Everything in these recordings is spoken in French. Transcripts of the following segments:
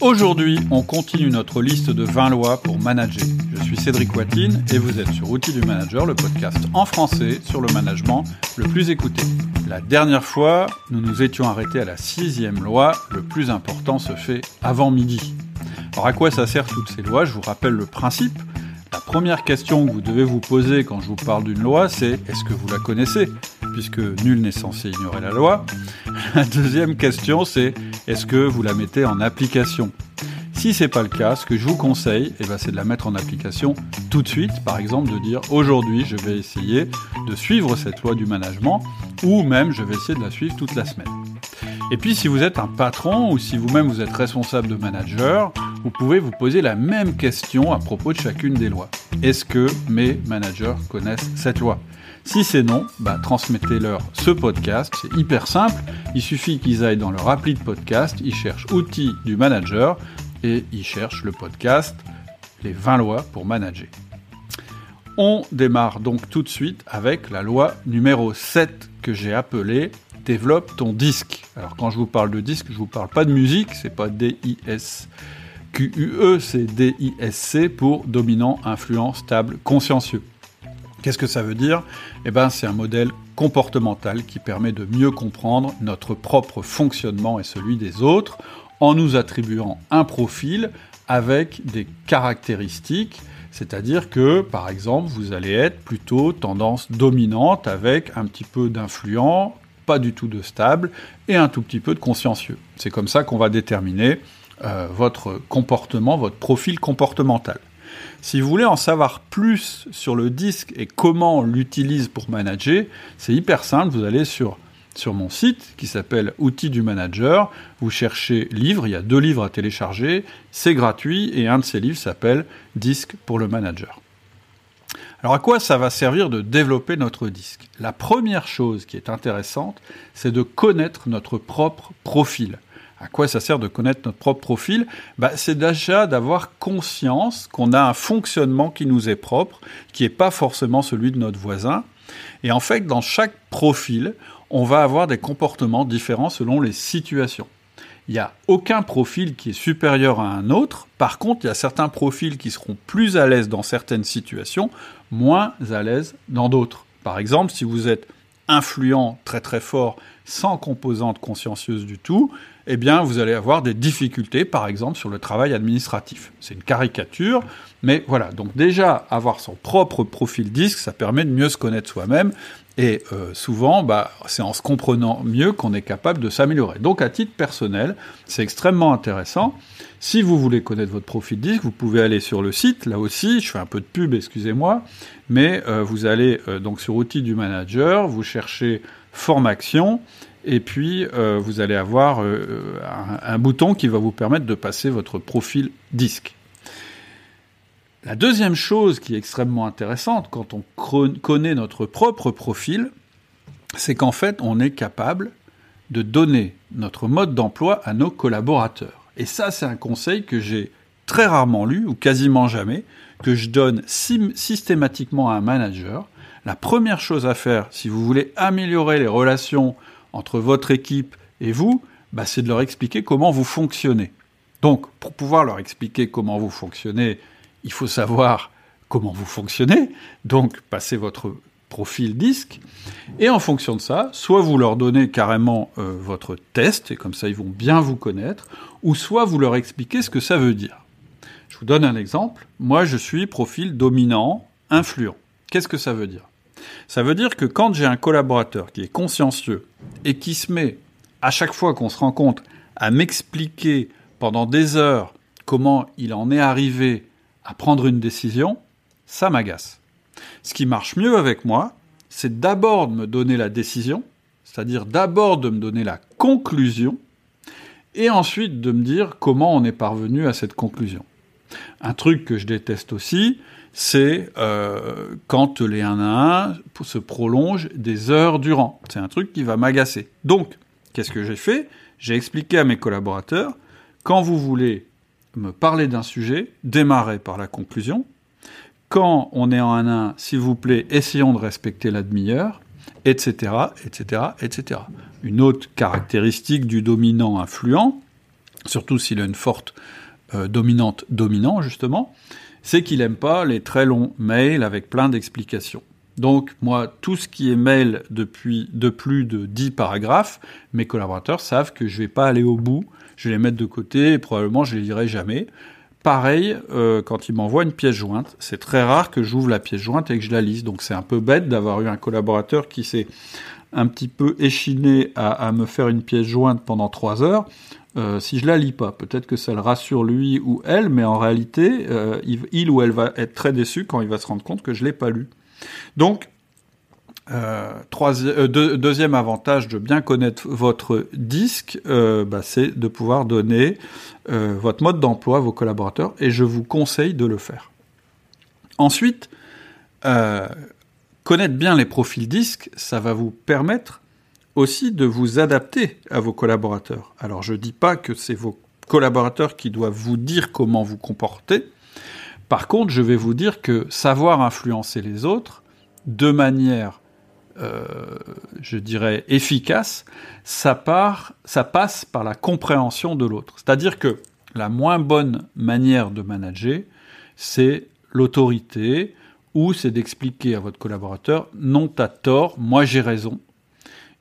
Aujourd'hui, on continue notre liste de 20 lois pour manager. Je suis Cédric Watine et vous êtes sur Outils du Manager, le podcast en français sur le management le plus écouté. La dernière fois, nous nous étions arrêtés à la sixième loi, le plus important se fait avant midi. Alors à quoi ça sert toutes ces lois? Je vous rappelle le principe. La première question que vous devez vous poser quand je vous parle d'une loi, c'est est-ce que vous la connaissez? Puisque nul n'est censé ignorer la loi. La deuxième question, c'est est-ce que vous la mettez en application? Si c'est pas le cas, ce que je vous conseille, eh ben, c'est de la mettre en application tout de suite. Par exemple, de dire aujourd'hui, je vais essayer de suivre cette loi du management, ou même je vais essayer de la suivre toute la semaine. Et puis, si vous êtes un patron ou si vous-même vous êtes responsable de manager, vous pouvez vous poser la même question à propos de chacune des lois. Est-ce que mes managers connaissent cette loi? Si c'est non, bah, transmettez-leur ce podcast. C'est hyper simple. Il suffit qu'ils aillent dans leur appli de podcast, ils cherchent outils du manager et ils cherchent le podcast Les 20 lois pour manager. On démarre donc tout de suite avec la loi numéro 7 que j'ai appelée Développe ton disque. Alors quand je vous parle de disque, je vous parle pas de musique, c'est pas D-I-S. Q-U-E, c'est D-I-S-C pour dominant, influent, stable, consciencieux. Qu'est-ce que ça veut dire? Eh bien, c'est un modèle comportemental qui permet de mieux comprendre notre propre fonctionnement et celui des autres en nous attribuant un profil avec des caractéristiques, c'est-à-dire que, par exemple, vous allez être plutôt tendance dominante avec un petit peu d'influent, pas du tout de stable et un tout petit peu de consciencieux. C'est comme ça qu'on va déterminer euh, votre comportement, votre profil comportemental. Si vous voulez en savoir plus sur le disque et comment on l'utilise pour manager, c'est hyper simple. Vous allez sur, sur mon site qui s'appelle Outils du manager. Vous cherchez livres. Il y a deux livres à télécharger. C'est gratuit et un de ces livres s'appelle Disque pour le manager. Alors à quoi ça va servir de développer notre disque? La première chose qui est intéressante, c'est de connaître notre propre profil. À quoi ça sert de connaître notre propre profil? Bah, C'est déjà d'avoir conscience qu'on a un fonctionnement qui nous est propre, qui n'est pas forcément celui de notre voisin. Et en fait, dans chaque profil, on va avoir des comportements différents selon les situations. Il n'y a aucun profil qui est supérieur à un autre. Par contre, il y a certains profils qui seront plus à l'aise dans certaines situations, moins à l'aise dans d'autres. Par exemple, si vous êtes influent très très fort sans composante consciencieuse du tout, eh bien, vous allez avoir des difficultés, par exemple, sur le travail administratif. C'est une caricature, mais voilà. Donc déjà, avoir son propre profil disque, ça permet de mieux se connaître soi-même, et euh, souvent, bah, c'est en se comprenant mieux qu'on est capable de s'améliorer. Donc, à titre personnel, c'est extrêmement intéressant. Si vous voulez connaître votre profil disque, vous pouvez aller sur le site. Là aussi, je fais un peu de pub, excusez-moi, mais euh, vous allez euh, donc sur outils du manager, vous cherchez formation et puis vous allez avoir un, bouton qui va vous permettre de passer votre profil disque. La deuxième chose qui est extrêmement intéressante quand on connaît notre propre profil, c'est qu'en fait on est capable de donner notre mode d'emploi à nos collaborateurs. Et ça c'est un conseil que j'ai très rarement lu, ou quasiment jamais, que je donne systématiquement à un manager. La première chose à faire, si vous voulez améliorer les relations entre votre équipe et vous, bah, c'est de leur expliquer comment vous fonctionnez. Donc, pour pouvoir leur expliquer comment vous fonctionnez, il faut savoir comment vous fonctionnez, donc passez votre profil disque, et en fonction de ça, soit vous leur donnez carrément euh, votre test, et comme ça ils vont bien vous connaître, ou soit vous leur expliquez ce que ça veut dire. Je vous donne un exemple. Moi, je suis profil dominant, influent. Qu'est-ce que ça veut dire? Ça veut dire que quand j'ai un collaborateur qui est consciencieux et qui se met, à chaque fois qu'on se rencontre, à m'expliquer pendant des heures comment il en est arrivé à prendre une décision, ça m'agace. Ce qui marche mieux avec moi, c'est d'abord de me donner la décision, c'est-à-dire d'abord de me donner la conclusion, et ensuite de me dire comment on est parvenu à cette conclusion. Un truc que je déteste aussi, c'est euh, quand les 1 à 1 se prolongent des heures durant. C'est un truc qui va m'agacer. Donc, qu'est-ce que j'ai fait? J'ai expliqué à mes collaborateurs, quand vous voulez me parler d'un sujet, démarrez par la conclusion. Quand on est en 1 à 1, s'il vous plaît, essayons de respecter la demi-heure, etc., etc., etc. Une autre caractéristique du dominant influent, surtout s'il a une forte euh, dominante dominant justement, c'est qu'il n'aime pas les très longs mails avec plein d'explications. Donc moi, tout ce qui est mail depuis de plus de 10 paragraphes, mes collaborateurs savent que je ne vais pas aller au bout, je vais les mettre de côté et probablement je les lirai jamais. Pareil, euh, quand ils m'envoient une pièce jointe, c'est très rare que j'ouvre la pièce jointe et que je la lise. Donc c'est un peu bête d'avoir eu un collaborateur qui s'est un petit peu échiné à, me faire une pièce jointe pendant trois heures. Euh, si je la lis pas, peut-être que ça le rassure lui ou elle, mais en réalité, euh, il, ou elle va être très déçu quand il va se rendre compte que je l'ai pas lu. Donc, euh, euh deuxième avantage de bien connaître votre disque, euh, bah, c'est de pouvoir donner votre mode d'emploi à vos collaborateurs et je vous conseille de le faire. Ensuite, connaître bien les profils disques, ça va vous permettre aussi de vous adapter à vos collaborateurs. Alors je ne dis pas que c'est vos collaborateurs qui doivent vous dire comment vous comporter. Par contre, je vais vous dire que savoir influencer les autres de manière je dirais, efficace, ça, part, ça passe par la compréhension de l'autre. C'est-à-dire que la moins bonne manière de manager, c'est l'autorité, ou c'est d'expliquer à votre collaborateur, non, t'as tort, moi j'ai raison,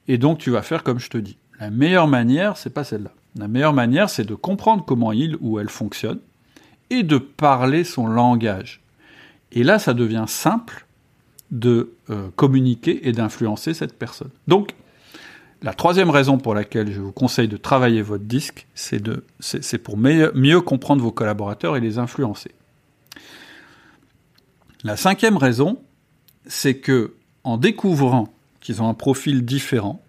et donc tu vas faire comme je te dis. La meilleure manière, c'est pas celle-là. La meilleure manière, c'est de comprendre comment il ou elle fonctionne, et de parler son langage. Et là, ça devient simple, de euh, communiquer et d'influencer cette personne. Donc, la troisième raison pour laquelle je vous conseille de travailler votre disque, c'est de, pour mieux comprendre vos collaborateurs et les influencer. La cinquième raison, c'est que en découvrant qu'ils ont un profil différent,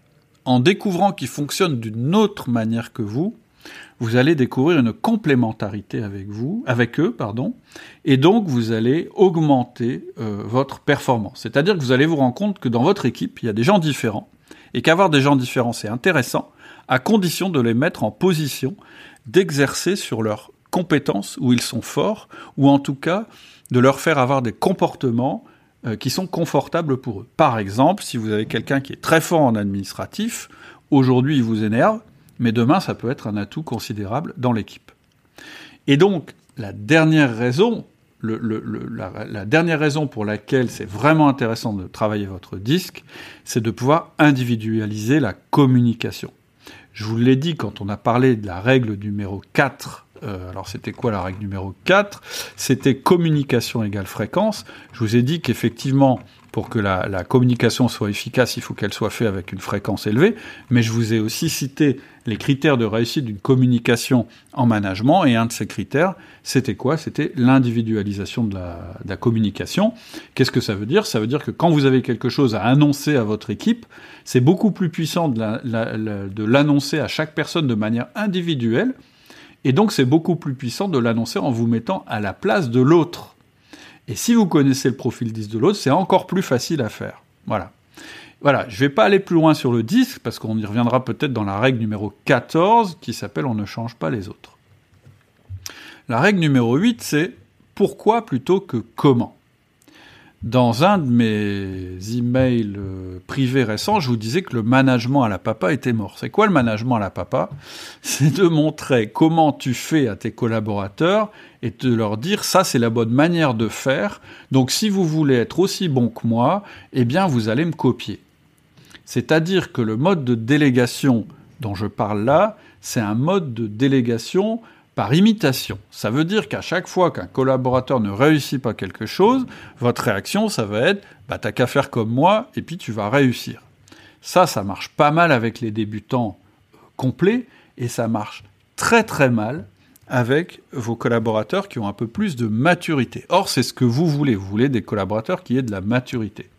en découvrant qu'ils fonctionnent d'une autre manière que vous, vous allez découvrir une complémentarité avec eux, et donc vous allez augmenter euh, votre performance. C'est-à-dire que vous allez vous rendre compte que dans votre équipe, il y a des gens différents, et qu'avoir des gens différents, c'est intéressant, à condition de les mettre en position d'exercer sur leurs compétences où ils sont forts, ou en tout cas de leur faire avoir des comportements euh, qui sont confortables pour eux. Par exemple, si vous avez quelqu'un qui est très fort en administratif, aujourd'hui il vous énerve, mais demain, ça peut être un atout considérable dans l'équipe. Et donc, la dernière raison, pour laquelle c'est vraiment intéressant de travailler votre disque, c'est de pouvoir individualiser la communication. Je vous l'ai dit quand on a parlé de la règle numéro 4 euh, alors c'était quoi la règle numéro 4 C'était communication égale fréquence. Je vous ai dit qu'effectivement, pour que la, communication soit efficace, il faut qu'elle soit faite avec une fréquence élevée, mais je vous ai aussi cité les critères de réussite d'une communication en management, et un de ces critères, c'était quoi? C'était l'individualisation de la, communication. Qu'est-ce que ça veut dire? Ça veut dire que quand vous avez quelque chose à annoncer à votre équipe, c'est beaucoup plus puissant de l'annoncer à chaque personne de manière individuelle, et donc c'est beaucoup plus puissant de l'annoncer en vous mettant à la place de l'autre. Et si vous connaissez le profil 10 de l'autre, c'est encore plus facile à faire. Voilà. Voilà, je ne vais pas aller plus loin sur le disque, parce qu'on y reviendra peut-être dans la règle numéro 14, qui s'appelle On ne change pas les autres. La règle numéro 8, c'est pourquoi plutôt que comment? Dans un de mes emails euh, privés récents, je vous disais que le management à la papa était mort. C'est quoi le management à la papa? C'est de montrer comment tu fais à tes collaborateurs et de leur dire ça c'est la bonne manière de faire. Donc si vous voulez être aussi bon que moi, eh bien vous allez me copier. C'est-à-dire que le mode de délégation dont je parle là, c'est un mode de délégation par imitation. Ça veut dire qu'à chaque fois qu'un collaborateur ne réussit pas quelque chose, votre réaction, ça va être bah, t'as qu'à faire comme moi et puis tu vas réussir. Ça, ça marche pas mal avec les débutants euh, complets et ça marche très très mal avec vos collaborateurs qui ont un peu plus de maturité. Or, c'est ce que vous voulez. Vous voulez des collaborateurs qui aient de la maturité.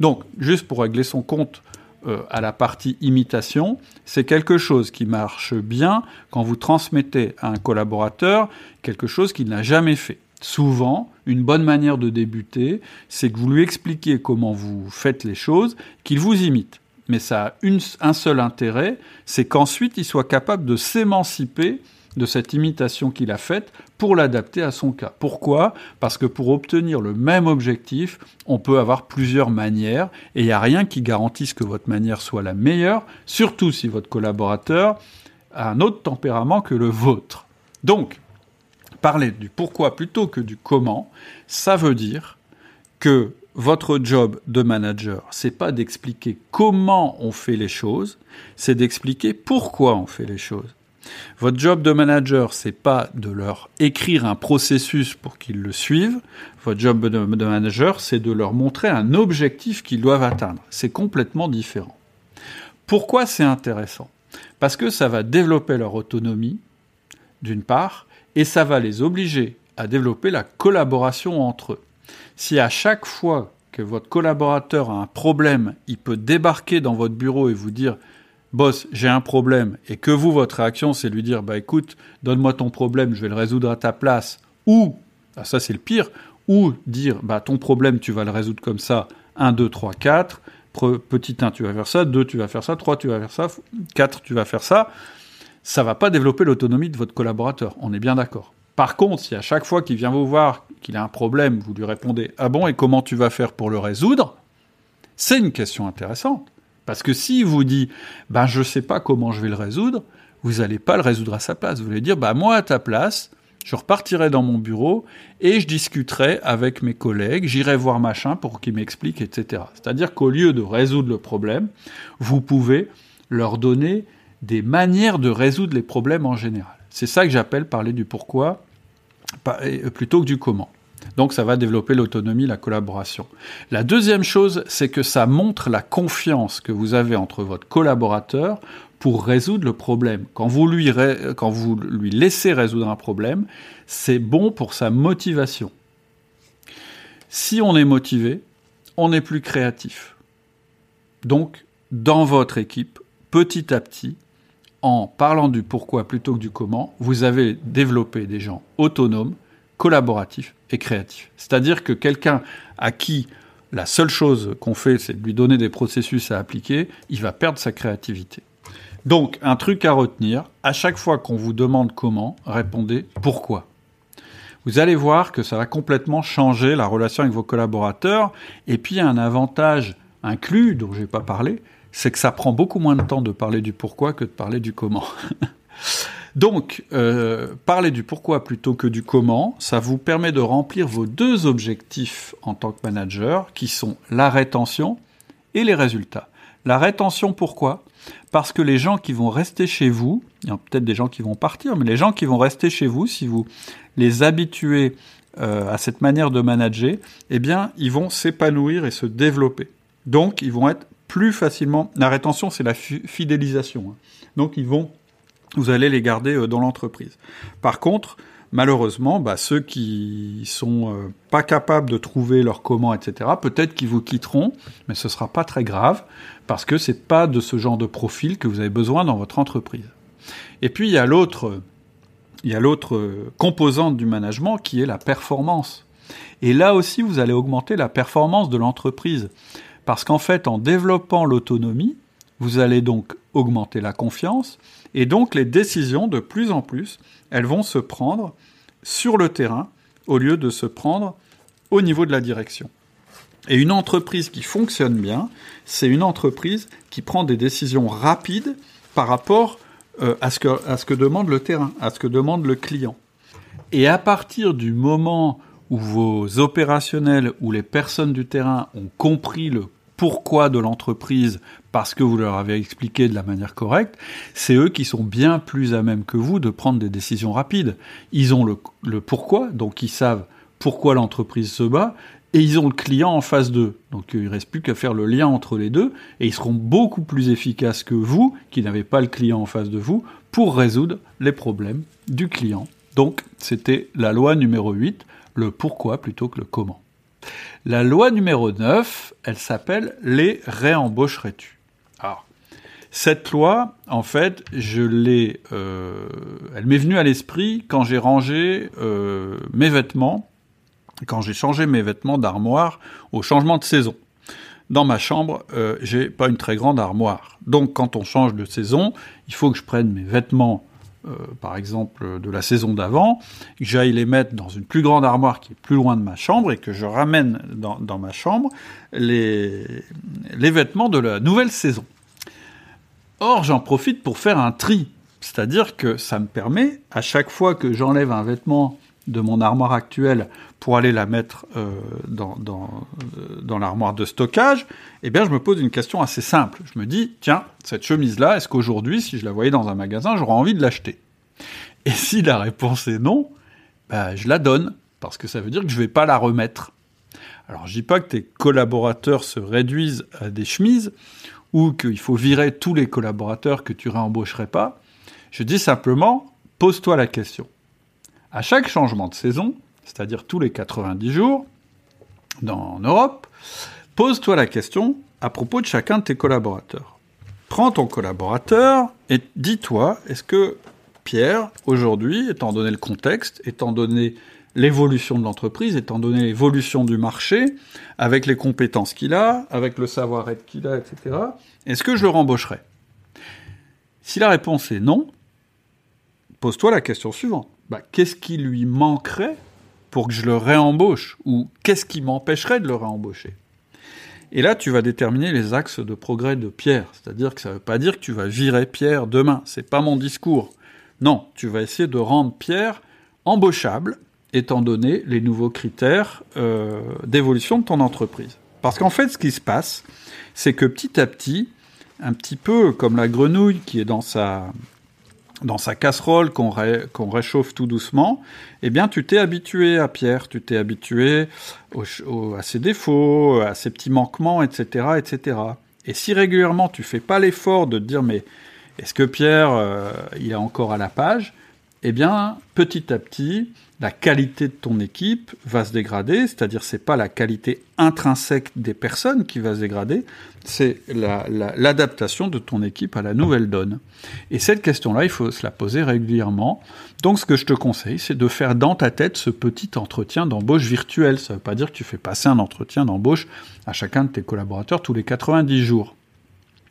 Donc, juste pour régler son compte euh, à la partie imitation, c'est quelque chose qui marche bien quand vous transmettez à un collaborateur quelque chose qu'il n'a jamais fait. Souvent, une bonne manière de débuter, c'est que vous lui expliquez comment vous faites les choses, qu'il vous imite. Mais ça a un seul intérêt, c'est qu'ensuite il soit capable de s'émanciper de cette imitation qu'il a faite pour l'adapter à son cas. Pourquoi? Parce que pour obtenir le même objectif, on peut avoir plusieurs manières et il n'y a rien qui garantisse que votre manière soit la meilleure, surtout si votre collaborateur a un autre tempérament que le vôtre. Donc, parler du pourquoi plutôt que du comment, ça veut dire que votre job de manager, c'est pas d'expliquer comment on fait les choses, c'est d'expliquer pourquoi on fait les choses. Votre job de manager, c'est pas de leur écrire un processus pour qu'ils le suivent. Votre job de, manager, c'est de leur montrer un objectif qu'ils doivent atteindre. C'est complètement différent. Pourquoi c'est intéressant? Parce que ça va développer leur autonomie, d'une part, et ça va les obliger à développer la collaboration entre eux. Si à chaque fois que votre collaborateur a un problème, il peut débarquer dans votre bureau et vous dire boss, j'ai un problème, et que vous, votre réaction, c'est lui dire, bah écoute, donne-moi ton problème, je vais le résoudre à ta place, ou, ah, ça c'est le pire, ou dire, bah ton problème, tu vas le résoudre comme ça, 1, 2, 3, 4, petit 1, tu vas faire ça, 2, tu vas faire ça, 3, tu vas faire ça, 4, tu vas faire ça, ça va pas développer l'autonomie de votre collaborateur, on est bien d'accord. Par contre, si à chaque fois qu'il vient vous voir qu'il a un problème, vous lui répondez Ah bon, et comment tu vas faire pour le résoudre? C'est une question intéressante. Parce que s'il vous dit, ben je sais pas comment je vais le résoudre, vous n'allez pas le résoudre à sa place. Vous allez dire, bah moi à ta place, je repartirai dans mon bureau et je discuterai avec mes collègues, j'irai voir machin pour qu'il m'explique, etc. C'est-à-dire qu'au lieu de résoudre le problème, vous pouvez leur donner des manières de résoudre les problèmes en général. C'est ça que j'appelle parler du pourquoi plutôt que du comment. Donc ça va développer l'autonomie, la collaboration. La deuxième chose, c'est que ça montre la confiance que vous avez entre votre collaborateur pour résoudre le problème. Quand vous lui, laissez résoudre un problème, c'est bon pour sa motivation. Si on est motivé, on est plus créatif. Donc, dans votre équipe, petit à petit, en parlant du pourquoi plutôt que du comment, vous avez développé des gens autonomes, collaboratifs créatif. C'est-à-dire que quelqu'un à qui la seule chose qu'on fait, c'est de lui donner des processus à appliquer, il va perdre sa créativité. Donc, un truc à retenir, à chaque fois qu'on vous demande comment, répondez pourquoi. Vous allez voir que ça va complètement changer la relation avec vos collaborateurs. Et puis, un avantage inclus, dont je n'ai pas parlé, c'est que ça prend beaucoup moins de temps de parler du pourquoi que de parler du comment. Donc, euh, parler du pourquoi plutôt que du comment, ça vous permet de remplir vos deux objectifs en tant que manager, qui sont la rétention et les résultats. La rétention, pourquoi? Parce que les gens qui vont rester chez vous, il y a peut-être des gens qui vont partir, mais les gens qui vont rester chez vous, si vous les habituez euh, à cette manière de manager, eh bien, ils vont s'épanouir et se développer. Donc, ils vont être plus facilement. La rétention, c'est la fidélisation. Hein. Donc, ils vont vous allez les garder euh, dans l'entreprise. Par contre, malheureusement, bah, ceux qui sont euh, pas capables de trouver leur comment, etc., peut-être qu'ils vous quitteront, mais ce sera pas très grave parce que c'est pas de ce genre de profil que vous avez besoin dans votre entreprise. Et puis il y a l'autre, il y a l'autre euh, composante du management qui est la performance. Et là aussi, vous allez augmenter la performance de l'entreprise parce qu'en fait, en développant l'autonomie, vous allez donc augmenter la confiance et donc les décisions, de plus en plus, elles vont se prendre sur le terrain au lieu de se prendre au niveau de la direction. Et une entreprise qui fonctionne bien, c'est une entreprise qui prend des décisions rapides par rapport euh, à, ce que, à ce que demande le terrain, à ce que demande le client. Et à partir du moment où vos opérationnels ou les personnes du terrain ont compris le pourquoi de l'entreprise parce que vous leur avez expliqué de la manière correcte, c'est eux qui sont bien plus à même que vous de prendre des décisions rapides. Ils ont le, pourquoi, donc ils savent pourquoi l'entreprise se bat, et ils ont le client en face d'eux. Donc il ne reste plus qu'à faire le lien entre les deux, et ils seront beaucoup plus efficaces que vous, qui n'avez pas le client en face de vous, pour résoudre les problèmes du client. Donc c'était la loi numéro 8, le pourquoi plutôt que le comment. La loi numéro 9, elle s'appelle les réembaucherais-tu? Alors, cette loi, en fait, je l'ai, euh, elle m'est venue à l'esprit quand j'ai rangé euh, mes vêtements, quand j'ai changé mes vêtements d'armoire au changement de saison. Dans ma chambre, euh, j'ai pas une très grande armoire. Donc, quand on change de saison, il faut que je prenne mes vêtements euh, par exemple, de la saison d'avant, que j'aille les mettre dans une plus grande armoire qui est plus loin de ma chambre et que je ramène dans, ma chambre les vêtements de la nouvelle saison. Or, j'en profite pour faire un tri. C'est-à-dire que ça me permet, à chaque fois que j'enlève un vêtement de mon armoire actuelle pour aller la mettre euh, euh, dans l'armoire de stockage, eh bien, je me pose une question assez simple. Je me dis, tiens, cette chemise-là, est-ce qu'aujourd'hui, si je la voyais dans un magasin, j'aurais envie de l'acheter? Et si la réponse est non, bah, je la donne, parce que ça veut dire que je ne vais pas la remettre. Alors, je dis pas que tes collaborateurs se réduisent à des chemises, ou qu'il faut virer tous les collaborateurs que tu réembaucherais pas. Je dis simplement, pose-toi la question. À chaque changement de saison, c'est-à-dire tous les 90 jours, dans, en Europe, pose-toi la question à propos de chacun de tes collaborateurs. Prends ton collaborateur et dis-toi, est-ce que Pierre, aujourd'hui, étant donné le contexte, étant donné l'évolution de l'entreprise, étant donné l'évolution du marché, avec les compétences qu'il a, avec le savoir-être qu'il a, etc., est-ce que je le rembaucherai Si la réponse est non, pose-toi la question suivante. Bah, qu'est-ce qui lui manquerait pour que je le réembauche Ou qu'est-ce qui m'empêcherait de le réembaucher? Et là, tu vas déterminer les axes de progrès de Pierre. C'est-à-dire que ça ne veut pas dire que tu vas virer Pierre demain. C'est pas mon discours. Non, tu vas essayer de rendre Pierre embauchable étant donné les nouveaux critères euh, d'évolution de ton entreprise. Parce qu'en fait, ce qui se passe, c'est que petit à petit, un petit peu comme la grenouille qui est dans sa, dans sa casserole qu'on réchauffe tout doucement, eh bien, tu t'es habitué à Pierre, tu t'es habitué à ses défauts, à ses petits manquements, etc., etc. Et si régulièrement tu fais pas l'effort de te dire mais est-ce que Pierre euh, il est encore à la page Eh bien, petit à petit, la qualité de ton équipe va se dégrader, c'est-à-dire c'est pas la qualité intrinsèque des personnes qui va se dégrader, c'est l'adaptation de ton équipe à la nouvelle donne. Et cette question-là, il faut se la poser régulièrement. Donc ce que je te conseille, c'est de faire dans ta tête ce petit entretien d'embauche virtuel. Ça ne veut pas dire que tu fais passer un entretien d'embauche à chacun de tes collaborateurs tous les 90 jours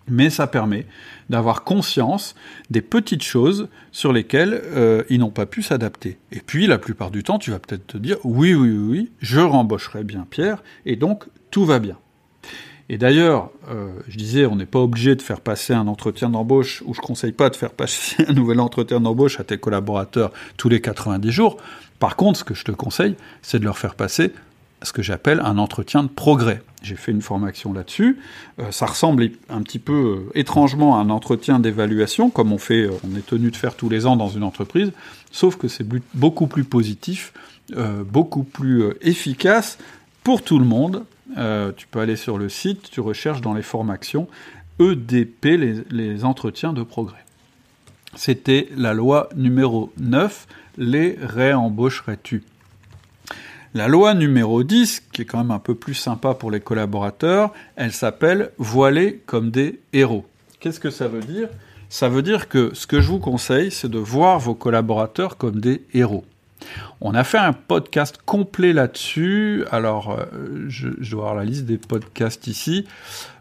mais ça permet d'avoir conscience des petites choses sur lesquelles euh, ils n'ont pas pu s'adapter. Et puis, la plupart du temps, tu vas peut-être te dire, oui, oui, oui, je rembaucherai bien Pierre, et donc tout va bien. Et d'ailleurs, euh, je disais, on n'est pas obligé de faire passer un entretien d'embauche, ou je conseille pas de faire passer un nouvel entretien d'embauche à tes collaborateurs tous les 90 jours. Par contre, ce que je te conseille, c'est de leur faire passer ce que j'appelle un entretien de progrès. J'ai fait une formation là-dessus. Euh, ça ressemble un petit peu euh, étrangement à un entretien d'évaluation, comme on fait, euh, on est tenu de faire tous les ans dans une entreprise, sauf que c'est beaucoup plus positif, beaucoup plus efficace pour tout le monde. tu peux aller sur le site, tu recherches dans les formations EDP, les, les entretiens de progrès. C'était la loi numéro 9, les réembaucherais-tu? La loi numéro 10, qui est quand même un peu plus sympa pour les collaborateurs, elle s'appelle Voiler comme des héros. Qu'est-ce que ça veut dire? Ça veut dire que ce que je vous conseille, c'est de voir vos collaborateurs comme des héros. On a fait un podcast complet là-dessus. Alors, euh, je, dois avoir la liste des podcasts ici.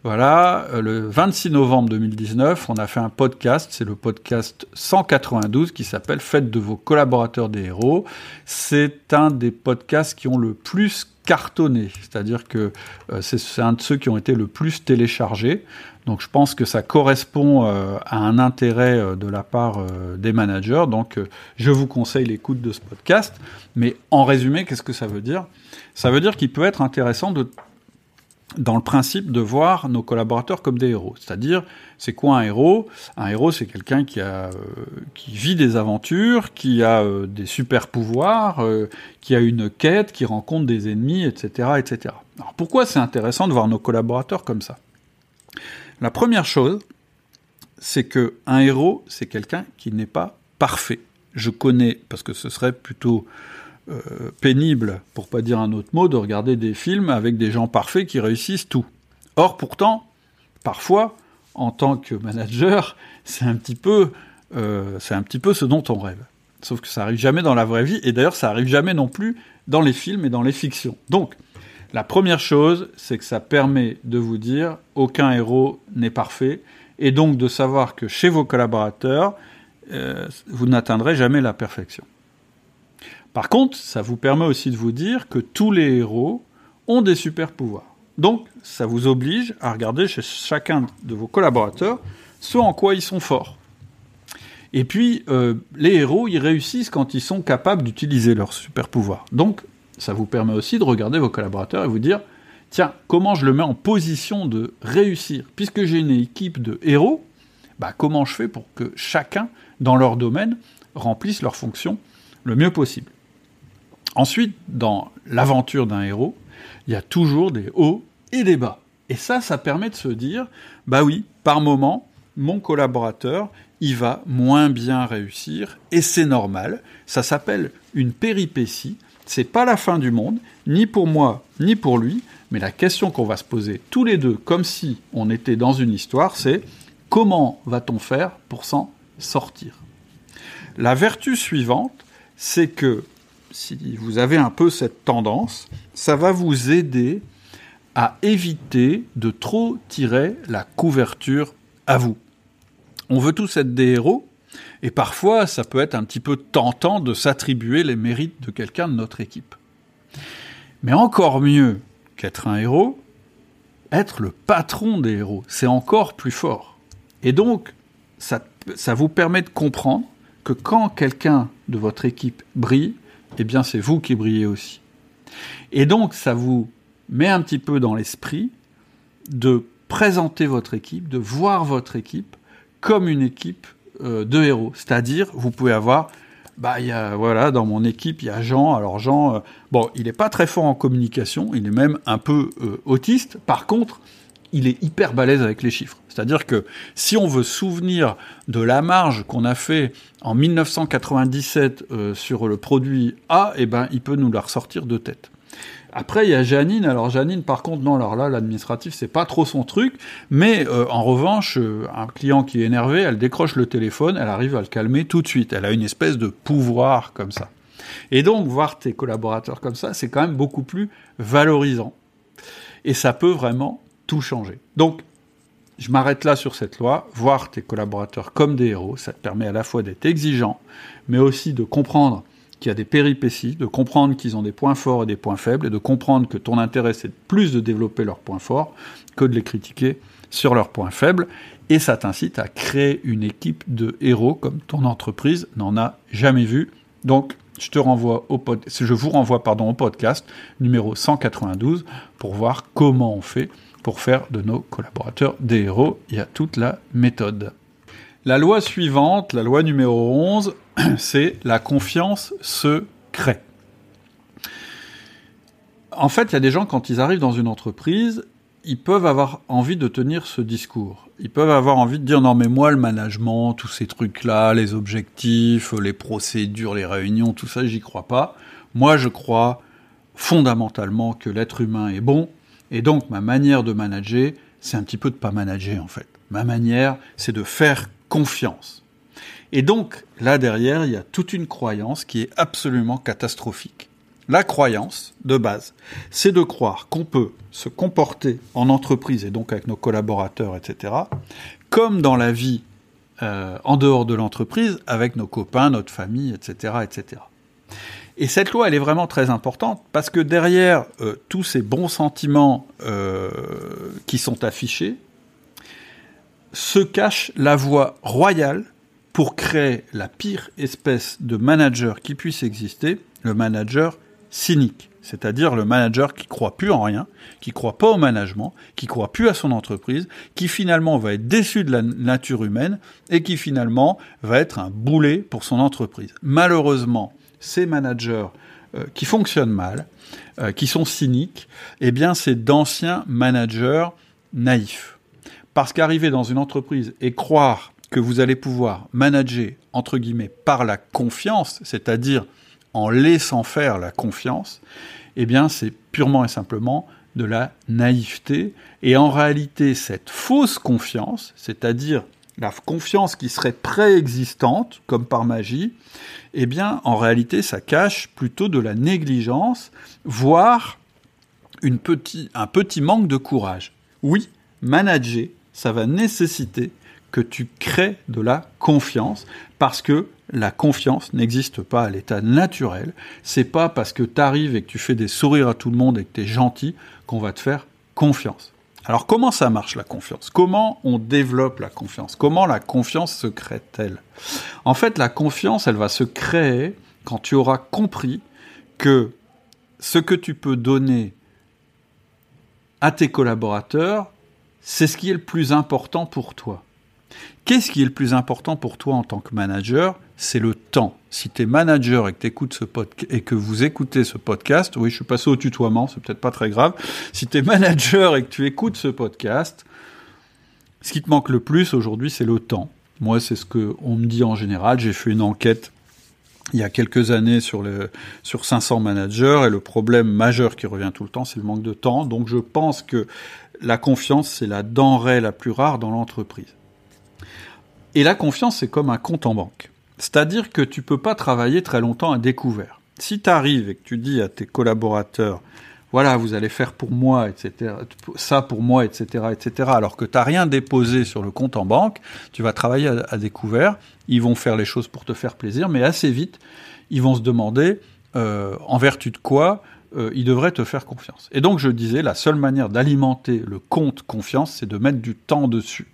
Voilà, euh, le 26 novembre 2019, on a fait un podcast. C'est le podcast 192 qui s'appelle Faites de vos collaborateurs des héros. C'est un des podcasts qui ont le plus cartonné. C'est-à-dire que euh, c'est un de ceux qui ont été le plus téléchargés. Donc je pense que ça correspond euh, à un intérêt de la part des managers. Donc je vous conseille l'écoute de ce podcast. Mais en résumé, qu'est-ce que ça veut dire? Ça veut dire qu'il peut être intéressant de dans le principe de voir nos collaborateurs comme des héros. C'est-à-dire, c'est quoi un héros? Un héros, c'est quelqu'un qui a, qui vit des aventures, qui a des super pouvoirs, qui a une quête, qui rencontre des ennemis, etc., etc. Alors pourquoi c'est intéressant de voir nos collaborateurs comme ça? La première chose, c'est que un héros, c'est quelqu'un qui n'est pas parfait. Je connais, parce que ce serait plutôt euh, pénible, pour pas dire un autre mot, de regarder des films avec des gens parfaits qui réussissent tout. Or, pourtant, parfois, en tant que manager, c'est un petit peu, euh, c'est un petit peu ce dont on rêve. Sauf que ça arrive jamais dans la vraie vie, et d'ailleurs, ça arrive jamais non plus dans les films et dans les fictions. Donc, la première chose, c'est que ça permet de vous dire aucun héros n'est parfait et donc de savoir que chez vos collaborateurs, euh, vous n'atteindrez jamais la perfection. Par contre, ça vous permet aussi de vous dire que tous les héros ont des super pouvoirs. Donc, ça vous oblige à regarder chez chacun de vos collaborateurs ce en quoi ils sont forts. Et puis, euh, les héros, ils réussissent quand ils sont capables d'utiliser leur super pouvoir. Donc, ça vous permet aussi de regarder vos collaborateurs et vous dire, tiens, comment je le mets en position de réussir? Puisque j'ai une équipe de héros, bah, comment je fais pour que chacun, dans leur domaine, remplisse leur fonction le mieux possible? Ensuite, dans l'aventure d'un héros, il y a toujours des hauts et des bas. Et ça, ça permet de se dire, bah oui, par moment, mon collaborateur, il va moins bien réussir, et c'est normal. Ça s'appelle une péripétie. C'est pas la fin du monde, ni pour moi, ni pour lui, mais la question qu'on va se poser tous les deux, comme si on était dans une histoire, c'est comment va-t-on faire pour s'en sortir? La vertu suivante, c'est que si vous avez un peu cette tendance, ça va vous aider à éviter de trop tirer la couverture à vous. On veut tous être des héros, et parfois ça peut être un petit peu tentant de s'attribuer les mérites de quelqu'un de notre équipe. Mais encore mieux qu'être un héros, être le patron des héros, c'est encore plus fort. Et donc, ça, ça vous permet de comprendre que quand quelqu'un de votre équipe brille, eh bien c'est vous qui brillez aussi. Et donc ça vous met un petit peu dans l'esprit de présenter votre équipe, de voir votre équipe comme une équipe euh, de héros. C'est-à-dire, vous pouvez avoir, bah, y a, voilà, dans mon équipe, il y a Jean. Alors Jean, euh, bon, il n'est pas très fort en communication, il est même un peu euh, autiste. Par contre, il est hyper balèze avec les chiffres. C'est-à-dire que si on veut souvenir de la marge qu'on a fait en 1997 euh, sur le produit A, eh ben, il peut nous la ressortir de tête. Après, il y a Janine. Alors Janine, par contre, non, alors là, l'administratif, c'est pas trop son truc. Mais euh, en revanche, euh, un client qui est énervé, elle décroche le téléphone, elle arrive à le calmer tout de suite. Elle a une espèce de pouvoir comme ça. Et donc, voir tes collaborateurs comme ça, c'est quand même beaucoup plus valorisant. Et ça peut vraiment changer. Donc, je m'arrête là sur cette loi. Voir tes collaborateurs comme des héros, ça te permet à la fois d'être exigeant, mais aussi de comprendre qu'il y a des péripéties, de comprendre qu'ils ont des points forts et des points faibles, et de comprendre que ton intérêt, c'est plus de développer leurs points forts que de les critiquer sur leurs points faibles. Et ça t'incite à créer une équipe de héros comme ton entreprise n'en a jamais vu. Donc, je te renvoie au pod... je vous renvoie pardon, au podcast numéro 192 pour voir comment on fait pour faire de nos collaborateurs des héros. Il y a toute la méthode. La loi suivante, la loi numéro 11, c'est la confiance se crée. En fait, il y a des gens, quand ils arrivent dans une entreprise, ils peuvent avoir envie de tenir ce discours. Ils peuvent avoir envie de dire non mais moi le management, tous ces trucs-là, les objectifs, les procédures, les réunions, tout ça, j'y crois pas. Moi je crois fondamentalement que l'être humain est bon et donc, ma manière de manager, c'est un petit peu de pas manager, en fait. Ma manière, c'est de faire confiance. Et donc, là derrière, il y a toute une croyance qui est absolument catastrophique. La croyance, de base, c'est de croire qu'on peut se comporter en entreprise et donc avec nos collaborateurs, etc., comme dans la vie euh, en dehors de l'entreprise, avec nos copains, notre famille, etc., etc. Et cette loi, elle est vraiment très importante parce que derrière euh, tous ces bons sentiments euh, qui sont affichés, se cache la voie royale pour créer la pire espèce de manager qui puisse exister, le manager cynique. C'est-à-dire le manager qui croit plus en rien, qui croit pas au management, qui croit plus à son entreprise, qui finalement va être déçu de la nature humaine et qui finalement va être un boulet pour son entreprise. Malheureusement, ces managers euh, qui fonctionnent mal, euh, qui sont cyniques, eh bien, c'est d'anciens managers naïfs. Parce qu'arriver dans une entreprise et croire que vous allez pouvoir manager, entre guillemets, par la confiance, c'est-à-dire en laissant faire la confiance, eh bien, c'est purement et simplement de la naïveté. Et en réalité, cette fausse confiance, c'est-à-dire la confiance qui serait préexistante, comme par magie, eh bien, en réalité, ça cache plutôt de la négligence, voire un petit manque de courage. Oui, manager, ça va nécessiter que tu crées de la confiance, parce que la confiance n'existe pas à l'état naturel. C'est pas parce que tu arrives et que tu fais des sourires à tout le monde et que tu es gentil qu'on va te faire confiance. Alors comment ça marche la confiance? Comment on développe la confiance? Comment la confiance se crée-t-elle? En fait, la confiance, elle va se créer quand tu auras compris que ce que tu peux donner à tes collaborateurs, c'est ce qui est le plus important pour toi. Qu'est-ce qui est le plus important pour toi en tant que manager? C'est le temps. Si tu es manager et que, écoutes ce et que vous écoutez ce podcast, oui, je suis passé au tutoiement, c'est peut-être pas très grave. Si tu es manager et que tu écoutes ce podcast, ce qui te manque le plus aujourd'hui, c'est le temps. Moi, c'est ce qu'on me dit en général. J'ai fait une enquête il y a quelques années sur, le, sur 500 managers et le problème majeur qui revient tout le temps, c'est le manque de temps. Donc je pense que la confiance, c'est la denrée la plus rare dans l'entreprise. Et la confiance, c'est comme un compte en banque. C'est-à-dire que tu peux pas travailler très longtemps à découvert. Si tu arrives et que tu dis à tes collaborateurs, voilà, vous allez faire pour moi, etc., ça pour moi, etc., etc., alors que tu n'as rien déposé sur le compte en banque, tu vas travailler à, découvert, ils vont faire les choses pour te faire plaisir, mais assez vite, ils vont se demander euh, en vertu de quoi euh, ils devraient te faire confiance. Et donc je disais, la seule manière d'alimenter le compte confiance, c'est de mettre du temps dessus.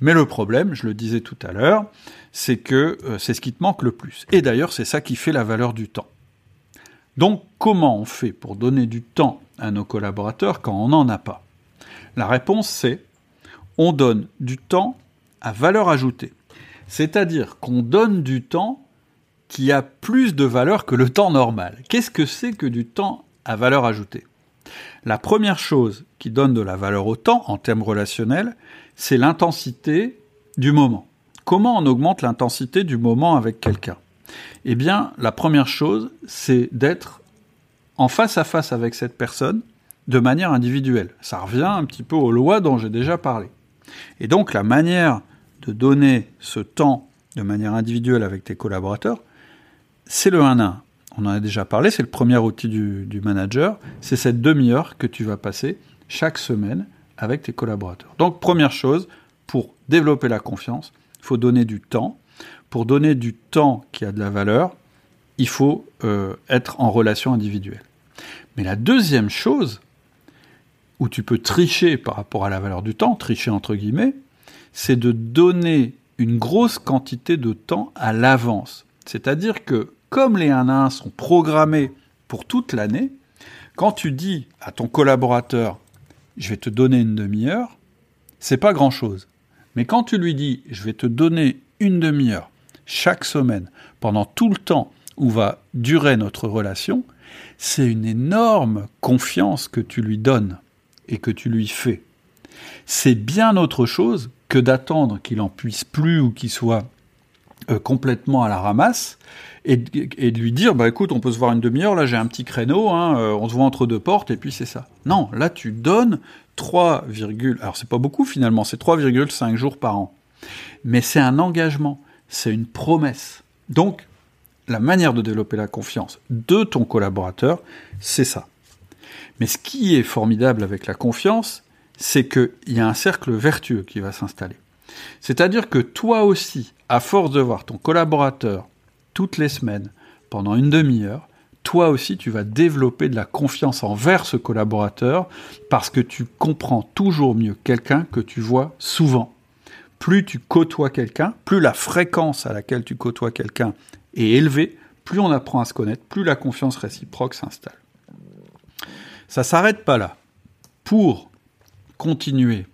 Mais le problème, je le disais tout à l'heure, c'est que euh, c'est ce qui te manque le plus. Et d'ailleurs, c'est ça qui fait la valeur du temps. Donc, comment on fait pour donner du temps à nos collaborateurs quand on n'en a pas? La réponse, c'est on donne du temps à valeur ajoutée. C'est-à-dire qu'on donne du temps qui a plus de valeur que le temps normal. Qu'est-ce que c'est que du temps à valeur ajoutée? La première chose qui donne de la valeur au temps en termes relationnels, c'est l'intensité du moment. Comment on augmente l'intensité du moment avec quelqu'un? Eh bien, la première chose, c'est d'être en face à face avec cette personne de manière individuelle. Ça revient un petit peu aux lois dont j'ai déjà parlé. Et donc, la manière de donner ce temps de manière individuelle avec tes collaborateurs, c'est le 1 1. On en a déjà parlé, c'est le premier outil du, manager. C'est cette demi-heure que tu vas passer chaque semaine avec tes collaborateurs. Donc première chose, pour développer la confiance, il faut donner du temps. Pour donner du temps qui a de la valeur, il faut euh, être en relation individuelle. Mais la deuxième chose, où tu peux tricher par rapport à la valeur du temps, tricher entre guillemets, c'est de donner une grosse quantité de temps à l'avance. C'est-à-dire que comme les 1 à 1 sont programmés pour toute l'année, quand tu dis à ton collaborateur je vais te donner une demi-heure, c'est pas grand-chose. Mais quand tu lui dis, je vais te donner une demi-heure chaque semaine, pendant tout le temps où va durer notre relation, c'est une énorme confiance que tu lui donnes et que tu lui fais. C'est bien autre chose que d'attendre qu'il en puisse plus ou qu'il soit euh, complètement à la ramasse et, de lui dire bah écoute on peut se voir une demi-heure là j'ai un petit créneau hein, euh, on se voit entre deux portes et puis c'est ça. Non là tu donnes 3, alors c'est pas beaucoup finalement c'est 3,5 jours par an. Mais c'est un engagement c'est une promesse. Donc la manière de développer la confiance de ton collaborateur c'est ça. Mais ce qui est formidable avec la confiance c'est qu'il y a un cercle vertueux qui va s'installer. C'est-à-dire que toi aussi, à force de voir ton collaborateur toutes les semaines, pendant une demi-heure, toi aussi tu vas développer de la confiance envers ce collaborateur parce que tu comprends toujours mieux quelqu'un que tu vois souvent. Plus tu côtoies quelqu'un, plus la fréquence à laquelle tu côtoies quelqu'un est élevée, plus on apprend à se connaître, plus la confiance réciproque s'installe. Ça s'arrête pas là. Pour continuer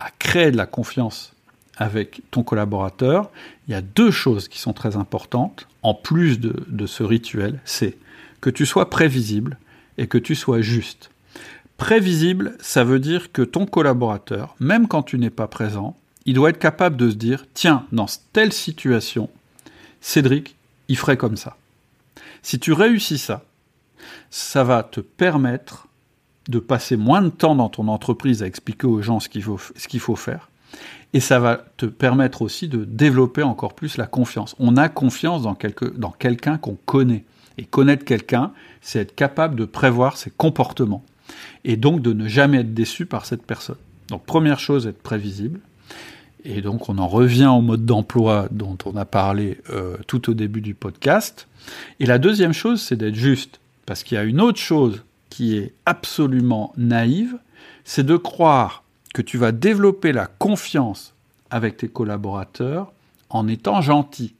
à créer de la confiance avec ton collaborateur, il y a deux choses qui sont très importantes, en plus de, ce rituel, c'est que tu sois prévisible et que tu sois juste. Prévisible, ça veut dire que ton collaborateur, même quand tu n'es pas présent, il doit être capable de se dire, tiens, dans telle situation, Cédric, il ferait comme ça. Si tu réussis ça, ça va te permettre de passer moins de temps dans ton entreprise à expliquer aux gens ce qu'il faut, ce qu'il faut faire, et ça va te permettre aussi de développer encore plus la confiance. On a confiance dans, quelqu'un qu'on connaît. Et connaître quelqu'un, c'est être capable de prévoir ses comportements. Et donc de ne jamais être déçu par cette personne. Donc première chose, être prévisible. Et donc on en revient au mode d'emploi dont on a parlé euh, tout au début du podcast. Et la deuxième chose, c'est d'être juste. Parce qu'il y a une autre chose qui est absolument naïve, c'est de croire que tu vas développer la confiance avec tes collaborateurs en étant gentil.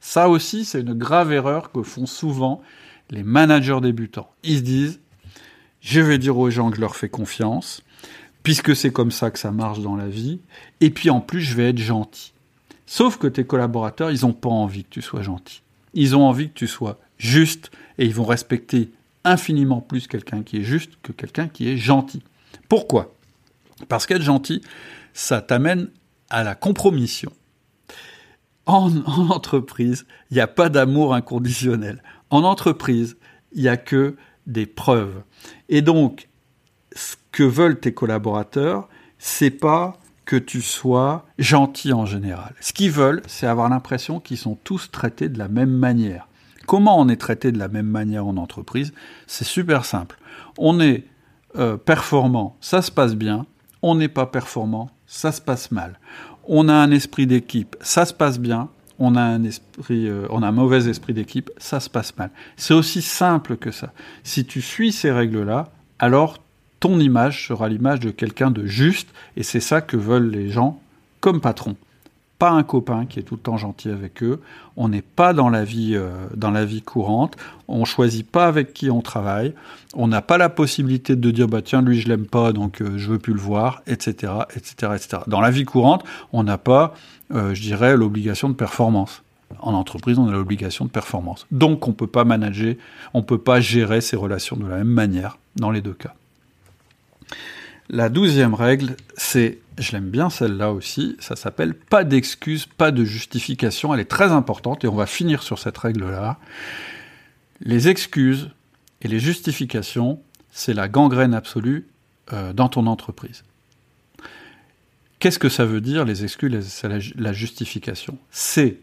Ça aussi, c'est une grave erreur que font souvent les managers débutants. Ils se disent, je vais dire aux gens que je leur fais confiance, puisque c'est comme ça que ça marche dans la vie, et puis en plus, je vais être gentil. Sauf que tes collaborateurs, ils n'ont pas envie que tu sois gentil. Ils ont envie que tu sois juste, et ils vont respecter infiniment plus quelqu'un qui est juste que quelqu'un qui est gentil. Pourquoi? Parce qu'être gentil, ça t'amène à la compromission. En, entreprise, il n'y a pas d'amour inconditionnel. En entreprise, il n'y a que des preuves. Et donc, ce que veulent tes collaborateurs, c'est pas que tu sois gentil en général. Ce qu'ils veulent, c'est avoir l'impression qu'ils sont tous traités de la même manière. Comment on est traité de la même manière en entreprise? C'est super simple. On est euh, performant, ça se passe bien. On n'est pas performant, ça se passe mal. On a un esprit d'équipe, ça se passe bien. On a un esprit, euh, on a un mauvais esprit d'équipe, ça se passe mal. C'est aussi simple que ça. Si tu suis ces règles-là, alors ton image sera l'image de quelqu'un de juste, et c'est ça que veulent les gens comme patron pas un copain qui est tout le temps gentil avec eux. On n'est pas dans la vie euh, dans la vie courante. On choisit pas avec qui on travaille. On n'a pas la possibilité de dire bah tiens lui je l'aime pas donc euh, je veux plus le voir, etc., etc., etc. Dans la vie courante, on n'a pas, euh, je dirais, l'obligation de performance. En entreprise, on a l'obligation de performance. Donc on peut pas manager, on peut pas gérer ces relations de la même manière dans les deux cas. La douzième règle, c'est, je l'aime bien celle-là aussi, ça s'appelle pas d'excuses, pas de justification. Elle est très importante et on va finir sur cette règle-là. Les excuses et les justifications, c'est la gangrène absolue euh, dans ton entreprise. Qu'est-ce que ça veut dire, les excuses, la, la justification? C'est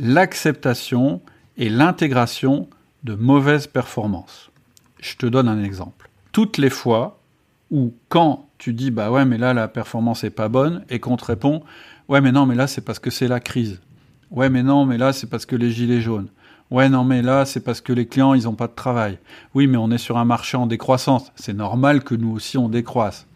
l'acceptation et l'intégration de mauvaises performances. Je te donne un exemple. Toutes les fois ou quand tu dis bah ouais mais là la performance est pas bonne et qu'on te répond ouais mais non mais là c'est parce que c'est la crise. Ouais mais non mais là c'est parce que les gilets jaunes. Ouais non mais là c'est parce que les clients ils ont pas de travail. Oui mais on est sur un marché en décroissance. C'est normal que nous aussi on décroisse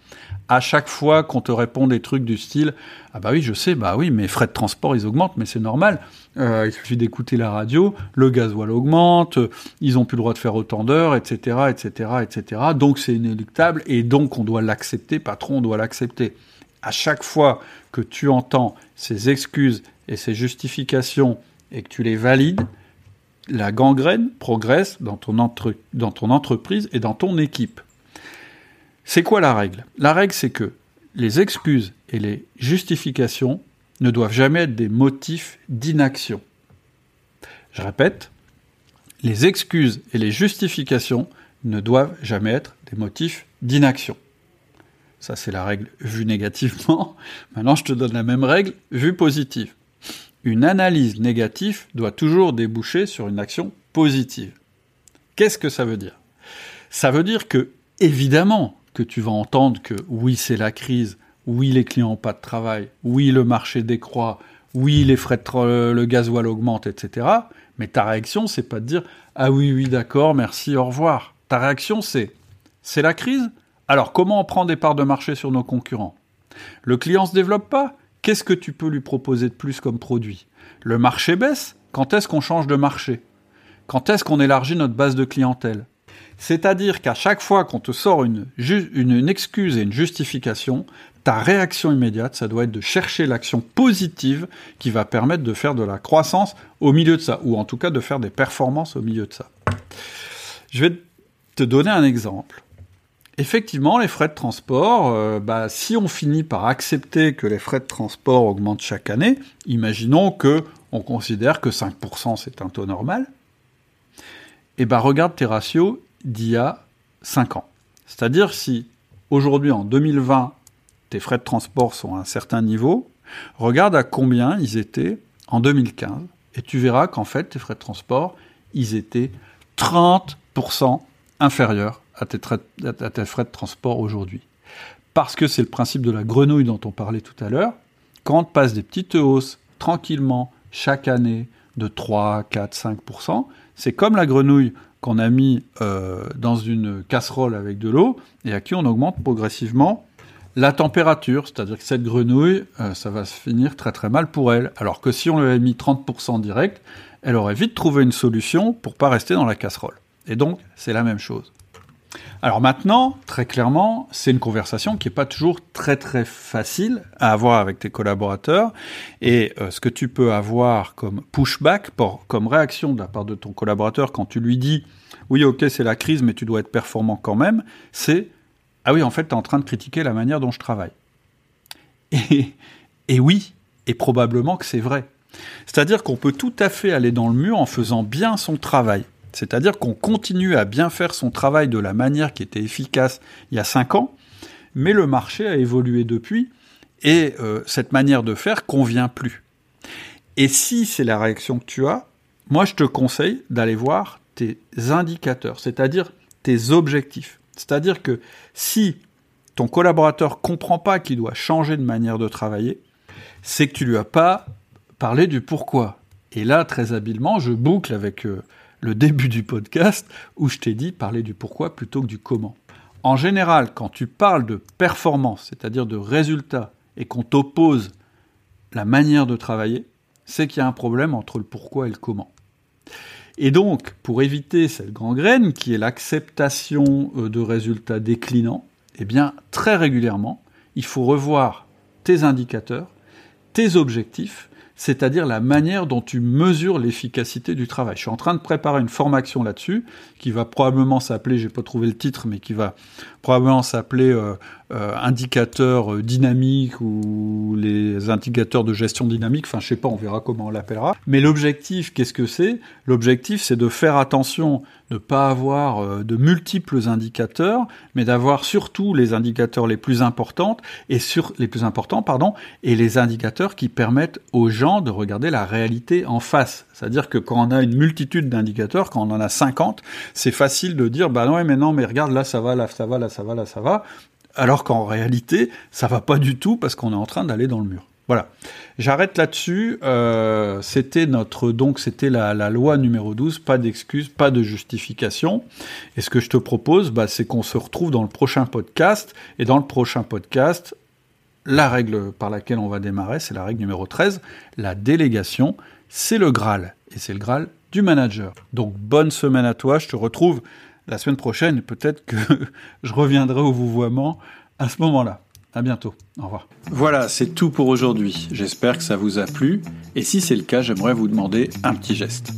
à chaque fois qu'on te répond des trucs du style ah bah oui je sais bah oui mes frais de transport ils augmentent mais c'est normal. Euh, il suffit d'écouter la radio le gasoil augmente ils ont plus le droit de faire autant d'heures etc etc etc donc c'est inéluctable et donc on doit l'accepter patron on doit l'accepter. À chaque fois que tu entends ces excuses et ces justifications et que tu les valides la gangrène progresse dans ton, entre, dans ton entreprise et dans ton équipe c'est quoi la règle? La règle, c'est que les excuses et les justifications ne doivent jamais être des motifs d'inaction. Je répète, les excuses et les justifications ne doivent jamais être des motifs d'inaction. Ça, c'est la règle vue négativement. Maintenant, je te donne la même règle vue positive. Une analyse négative doit toujours déboucher sur une action positive. Qu'est-ce que ça veut dire? Ça veut dire que, évidemment, tu vas entendre que oui, c'est la crise, oui, les clients n'ont pas de travail, oui, le marché décroît, oui, les frais de le gasoil augmentent, etc. Mais ta réaction, c'est pas de dire ah oui, oui, d'accord, merci, au revoir. Ta réaction, c'est c'est la crise? Alors comment on prend des parts de marché sur nos concurrents? Le client se développe pas? Qu'est-ce que tu peux lui proposer de plus comme produit? Le marché baisse? Quand est-ce qu'on change de marché? Quand est-ce qu'on élargit notre base de clientèle? C'est-à-dire qu'à chaque fois qu'on te sort une, excuse et une justification, ta réaction immédiate, ça doit être de chercher l'action positive qui va permettre de faire de la croissance au milieu de ça, ou en tout cas de faire des performances au milieu de ça. Je vais te donner un exemple. Effectivement, les frais de transport, euh, bah, si on finit par accepter que les frais de transport augmentent chaque année, imaginons que on considère que 5% c'est un taux normal, et eh ben regarde tes ratios d'il y a 5 ans. C'est-à-dire si aujourd'hui en 2020 tes frais de transport sont à un certain niveau, regarde à combien ils étaient en 2015 et tu verras qu'en fait tes frais de transport, ils étaient 30% inférieurs à tes, à tes frais de transport aujourd'hui. Parce que c'est le principe de la grenouille dont on parlait tout à l'heure. Quand on passe des petites hausses tranquillement chaque année de 3, 4, 5%, c'est comme la grenouille qu'on a mis euh, dans une casserole avec de l'eau et à qui on augmente progressivement la température, c'est-à-dire que cette grenouille, euh, ça va se finir très très mal pour elle. Alors que si on lui avait mis 30% direct, elle aurait vite trouvé une solution pour pas rester dans la casserole. Et donc, c'est la même chose. Alors maintenant, très clairement, c'est une conversation qui n'est pas toujours très très facile à avoir avec tes collaborateurs. Et euh, ce que tu peux avoir comme pushback, comme réaction de la part de ton collaborateur quand tu lui dis oui ok c'est la crise mais tu dois être performant quand même, c'est ah oui en fait tu es en train de critiquer la manière dont je travaille. Et, et oui, et probablement que c'est vrai. C'est-à-dire qu'on peut tout à fait aller dans le mur en faisant bien son travail. C'est-à-dire qu'on continue à bien faire son travail de la manière qui était efficace il y a cinq ans, mais le marché a évolué depuis et euh, cette manière de faire convient plus. Et si c'est la réaction que tu as, moi je te conseille d'aller voir tes indicateurs, c'est-à-dire tes objectifs. C'est-à-dire que si ton collaborateur comprend pas qu'il doit changer de manière de travailler, c'est que tu lui as pas parlé du pourquoi. Et là, très habilement, je boucle avec euh, le début du podcast où je t'ai dit parler du pourquoi plutôt que du comment. En général, quand tu parles de performance, c'est-à-dire de résultat, et qu'on t'oppose la manière de travailler, c'est qu'il y a un problème entre le pourquoi et le comment. Et donc, pour éviter cette graine qui est l'acceptation euh, de résultats déclinants, eh bien, très régulièrement, il faut revoir tes indicateurs, tes objectifs, c'est-à-dire la manière dont tu mesures l'efficacité du travail. Je suis en train de préparer une formation là-dessus, qui va probablement s'appeler, j'ai pas trouvé le titre, mais qui va probablement s'appeler euh, euh, indicateur euh, dynamique ou les indicateurs de gestion dynamique. Enfin, je sais pas, on verra comment on l'appellera. Mais l'objectif, qu'est-ce que c'est? L'objectif, c'est de faire attention, de pas avoir de multiples indicateurs, mais d'avoir surtout les indicateurs les plus importants et sur les plus importants, pardon, et les indicateurs qui permettent aux gens de regarder la réalité en face. C'est-à-dire que quand on a une multitude d'indicateurs, quand on en a 50, c'est facile de dire bah non mais non mais regarde là ça va là ça va là ça va là ça va alors qu'en réalité ça va pas du tout parce qu'on est en train d'aller dans le mur. Voilà. J'arrête là-dessus. Euh, c'était notre donc c'était la, loi numéro 12, pas d'excuses, pas de justification. Et ce que je te propose, bah, c'est qu'on se retrouve dans le prochain podcast. Et dans le prochain podcast, la règle par laquelle on va démarrer, c'est la règle numéro 13, la délégation, c'est le Graal. Et c'est le Graal du manager. Donc bonne semaine à toi, je te retrouve la semaine prochaine, peut-être que je reviendrai au vouvoiement à ce moment-là. À bientôt. Au revoir. Voilà, c'est tout pour aujourd'hui. J'espère que ça vous a plu. Et si c'est le cas, j'aimerais vous demander un petit geste.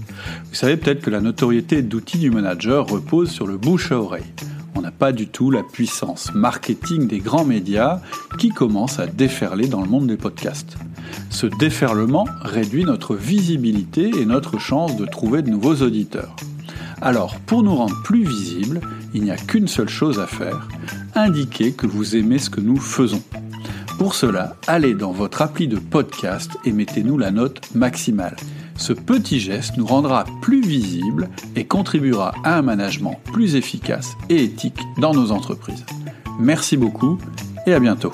Vous savez peut-être que la notoriété d'outils du manager repose sur le bouche à oreille. On n'a pas du tout la puissance marketing des grands médias qui commencent à déferler dans le monde des podcasts. Ce déferlement réduit notre visibilité et notre chance de trouver de nouveaux auditeurs. Alors, pour nous rendre plus visibles, il n'y a qu'une seule chose à faire, indiquer que vous aimez ce que nous faisons. Pour cela, allez dans votre appli de podcast et mettez-nous la note maximale. Ce petit geste nous rendra plus visibles et contribuera à un management plus efficace et éthique dans nos entreprises. Merci beaucoup et à bientôt.